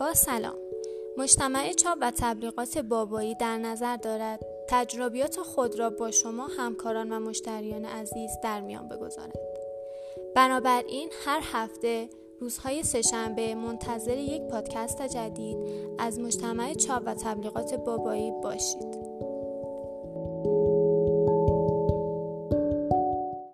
با سلام. مجتمع چاپ و تبلیغات بابایی در نظر دارد. تجربیات خود را با شما همکاران و مشتریان عزیز در میان بگذارد. بنابراین هر هفته روزهای سهشنبه منتظر یک پادکست جدید از مجتمع چاپ و تبلیغات بابایی باشید.